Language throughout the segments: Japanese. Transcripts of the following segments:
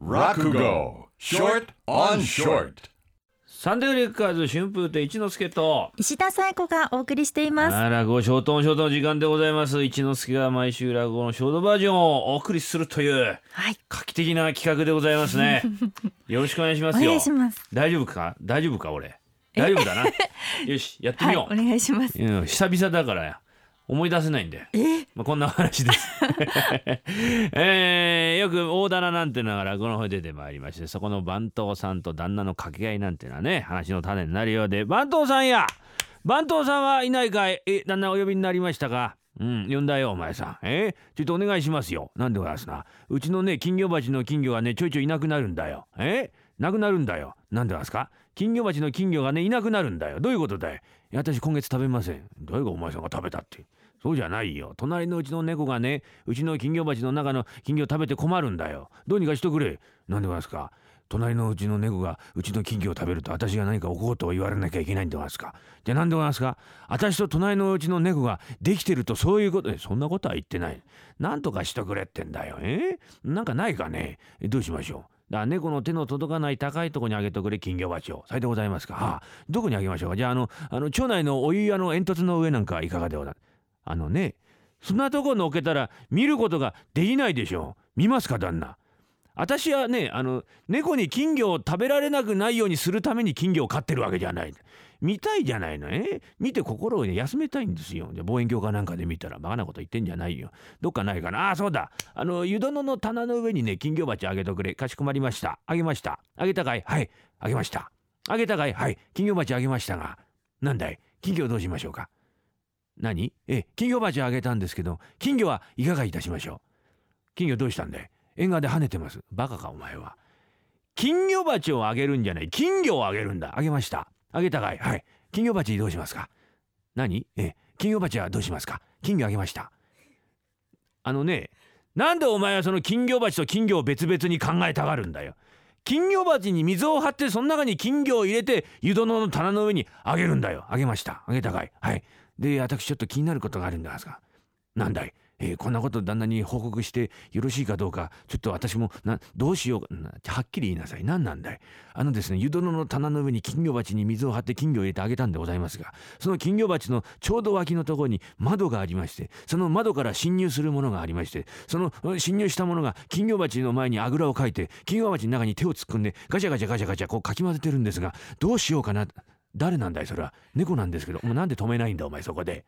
Rakugo, short on short. サンデーレッカーズ春風亭一之輔と。石田紗友子がお送りしています。あ落語ショートオンショートの時間でございます。一之輔が毎週落語のショートバージョンをお送りするというはい。画期的な企画でございますね。よろしくお願いしまおすよ。願いします。大丈夫か？大丈夫か俺？大丈夫だな。よしやってみよう、はいお願いします。うん、久々だから思い出せないんで、まあ、こんな話です、えーよく大棚なんてのが落語の方に出てまいりましてそこの番頭さんと旦那の掛け合いなんてのはね話の種になるようで番頭さんや番頭さんはいないかい?え旦那お呼びになりましたか?うん、呼んだよお前さん。え？ちょっとお願いしますよ。なんでございますな?うちのね、金魚鉢の金魚がね、ちょいちょいいなくなるんだよ。え？なくなるんだよ。なんでますか？金魚鉢の金魚がね、いなくなるんだよ。どういうことだい？いや私今月食べません。どういうかお前さんが食べたって。そうじゃないよ。隣のうちの猫がね、うちの金魚鉢の中の金魚食べて困るんだよ。どうにかしとくれ。なんでますか？隣のうちの猫がうちの金魚を食べると私が何か起こうと言われなきゃいけないんでございますか？じゃあ何でございますか？私と隣のうちの猫ができてるとそういうこと？えそんなことは言ってないなんとかしとくれってんだよえ？なんかないかね？どうしましょう？だ猫の手の届かない高いとこにあげとくれ金魚鉢を。さようでございますか、はあ、どこにあげましょうか。じゃああのあの町内のお湯屋の煙突の上なんかいかがでございますあのねそんなとこのっけたら見ることができないでしょう。見ますか旦那。私はねあの猫に金魚を食べられなくないようにするために金魚を飼ってるわけじゃない。見たいじゃないの？え？見て心を、ね、休めたいんですよ。じゃあ望遠鏡かなんかで見たらバカなこと言ってんじゃないよ。どっかないかな？あそうだ。あの湯殿の棚の上にね金魚鉢あげとくれ。かしこまりました。あげました。あげたかい？はい。あげました。あげたかい？はい。金魚鉢あげましたが。なんだい？金魚どうしましょうか？何？え金魚鉢あげたんですけど金魚はいかがいたしましょう？金魚どうしたんだい？縁側で跳ねてます。バカかお前は。金魚鉢をあげるんじゃない。金魚をあげるんだ。あげました。あげたかい。はい。金魚鉢どうしますか？何？え金魚鉢はどうしますか？金魚あげました。あのねなんでお前はその金魚鉢と金魚を別々に考えたがるんだよ。金魚鉢に水を張ってその中に金魚を入れて湯殿の棚の上にあげるんだよ。あげました。あげたかい。はい。で私ちょっと気になることがあるんですがなんだい？えーこんなこと旦那に報告してよろしいかどうかちょっと私もなどうしようかはっきり言いなさい。何なんだい?あのですね湯殿の棚の上に金魚鉢に水を張って金魚を入れてあげたんでございますがその金魚鉢のちょうど脇のところに窓がありましてその窓から侵入するものがありましてその侵入したものが金魚鉢の前にあぐらをかいて金魚鉢の中に手を突っ込んでガチャガチャガチャガチャこうかき混ぜてるんですがどうしようかな。誰なんだいそれは。猫なんですけどお前なんで止めないんだお前そこで。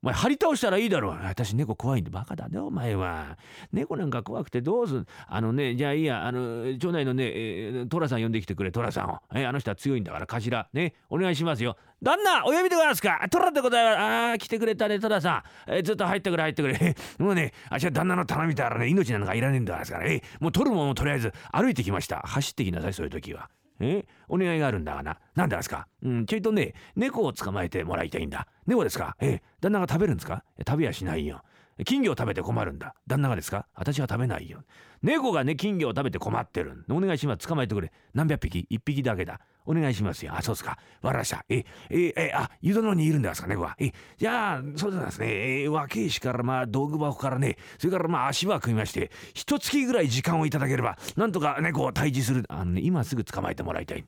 お前張り倒したらいいだろう。私猫怖いんでバカだねお前は。猫なんか怖くてどうすん？あのねじゃあいいやあの町内のね、えー、トラさん呼んできてくれトラさんを、えあの人は強いんだから頭ねお願いしますよ。旦那お呼びでございますか？トラでございます。ああ来てくれたねトラさん、えーずっと入ってくれ入ってくれ。もうねあっちは旦那の棚見たらね命なんかいらねえんだからね、もう取るもんもとりあえず歩いてきました。走ってきなさいそういう時は。え？お願いがあるんだがな。何でですか？うん、ちょいとね、猫を捕まえてもらいたいんだ。猫ですか？え旦那が食べるんですか？え食べやしないよ。金魚を食べて困るんだ。旦那がですか？私は食べないよ。猫がね、金魚を食べて困ってる。お願いします。捕まえてくれ。何百匹？一匹だけだ。お願いしますよ。あ、そうですか。わらした。え、え、え、あ、湯殿にいるんですか、猫は。え、じゃあ、そうですね。え、若いしから、まあ、道具箱からね、それからまあ、足は組みまして、一月ぐらい時間をいただければ、なんとか猫を退治する。あのね、今すぐ捕まえてもらいたい。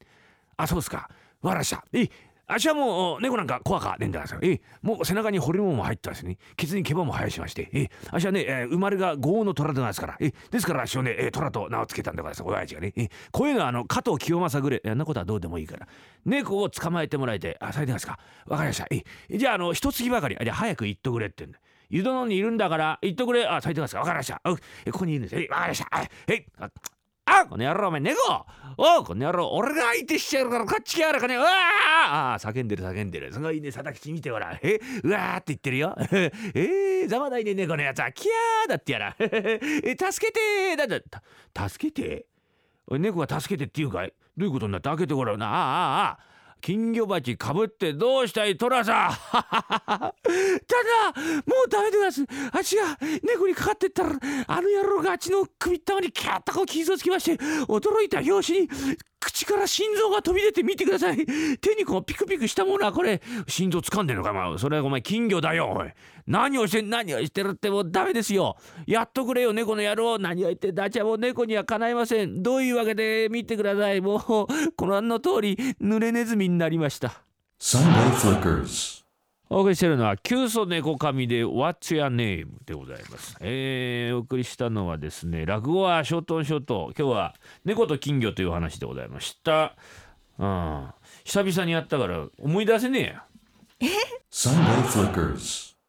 あ、そうですか。わらした。え、足はもう猫なんか怖かねんだからえもう背中にホルモンも入ったですね。ケツに毛羽も生やしまして。え足はね、え生まれが豪の虎でなんですから。えですから足をね、えー虎と名を付けたんだからさ親父がね。えこういうのはあの加藤清正ぐらいあんなことはどうでもいいから。猫を捕まえてもらえてあされてますか？わかりました。えじゃああの一月ばかりあじゃあ早く行っとくれってんだ。湯殿にいるんだから行っとくれ。あされてますか？わかりました。あここにいるんです。えわかりました。あえこの野郎お前猫おうこの野郎俺が相手しちゃうからこっち来やがらかねうわあ叫んでる叫んでる。すごいね定吉見てほらえうわーって言ってるよ。えー、ざまないね猫のやつは。キャーだってやら。え助けてー。だってた助けて？猫が助けてって言うかい？どういうことになって開けてごらんな。ああああ金魚鉢かぶってどうしたい寅さん。ただもうダメですあっちが猫にかかってったらあの野郎があっちの首ったまにキャッとこう傷をつきまして驚いた拍子に口から心臓が飛び出て見てください。手にこうピクピクしたものはこれ心臓掴んでるのかまあそれはお前金魚だよおい。何をして何をしてるってもうダメですよ。やっとくれよ猫の野郎。何を言ってダチャも猫にはかないません。どういうわけで見てください。もうこの案の通り濡れネズミになりました。Sunday Flickers. お送りしているのは「キュウソネコカミで What's Your Name」でございます。えー、お送りしたのはですね落語はショートンショート今日は猫と金魚という話でございました。うん、久々にやったから思い出せねえや。Sunday Flickers.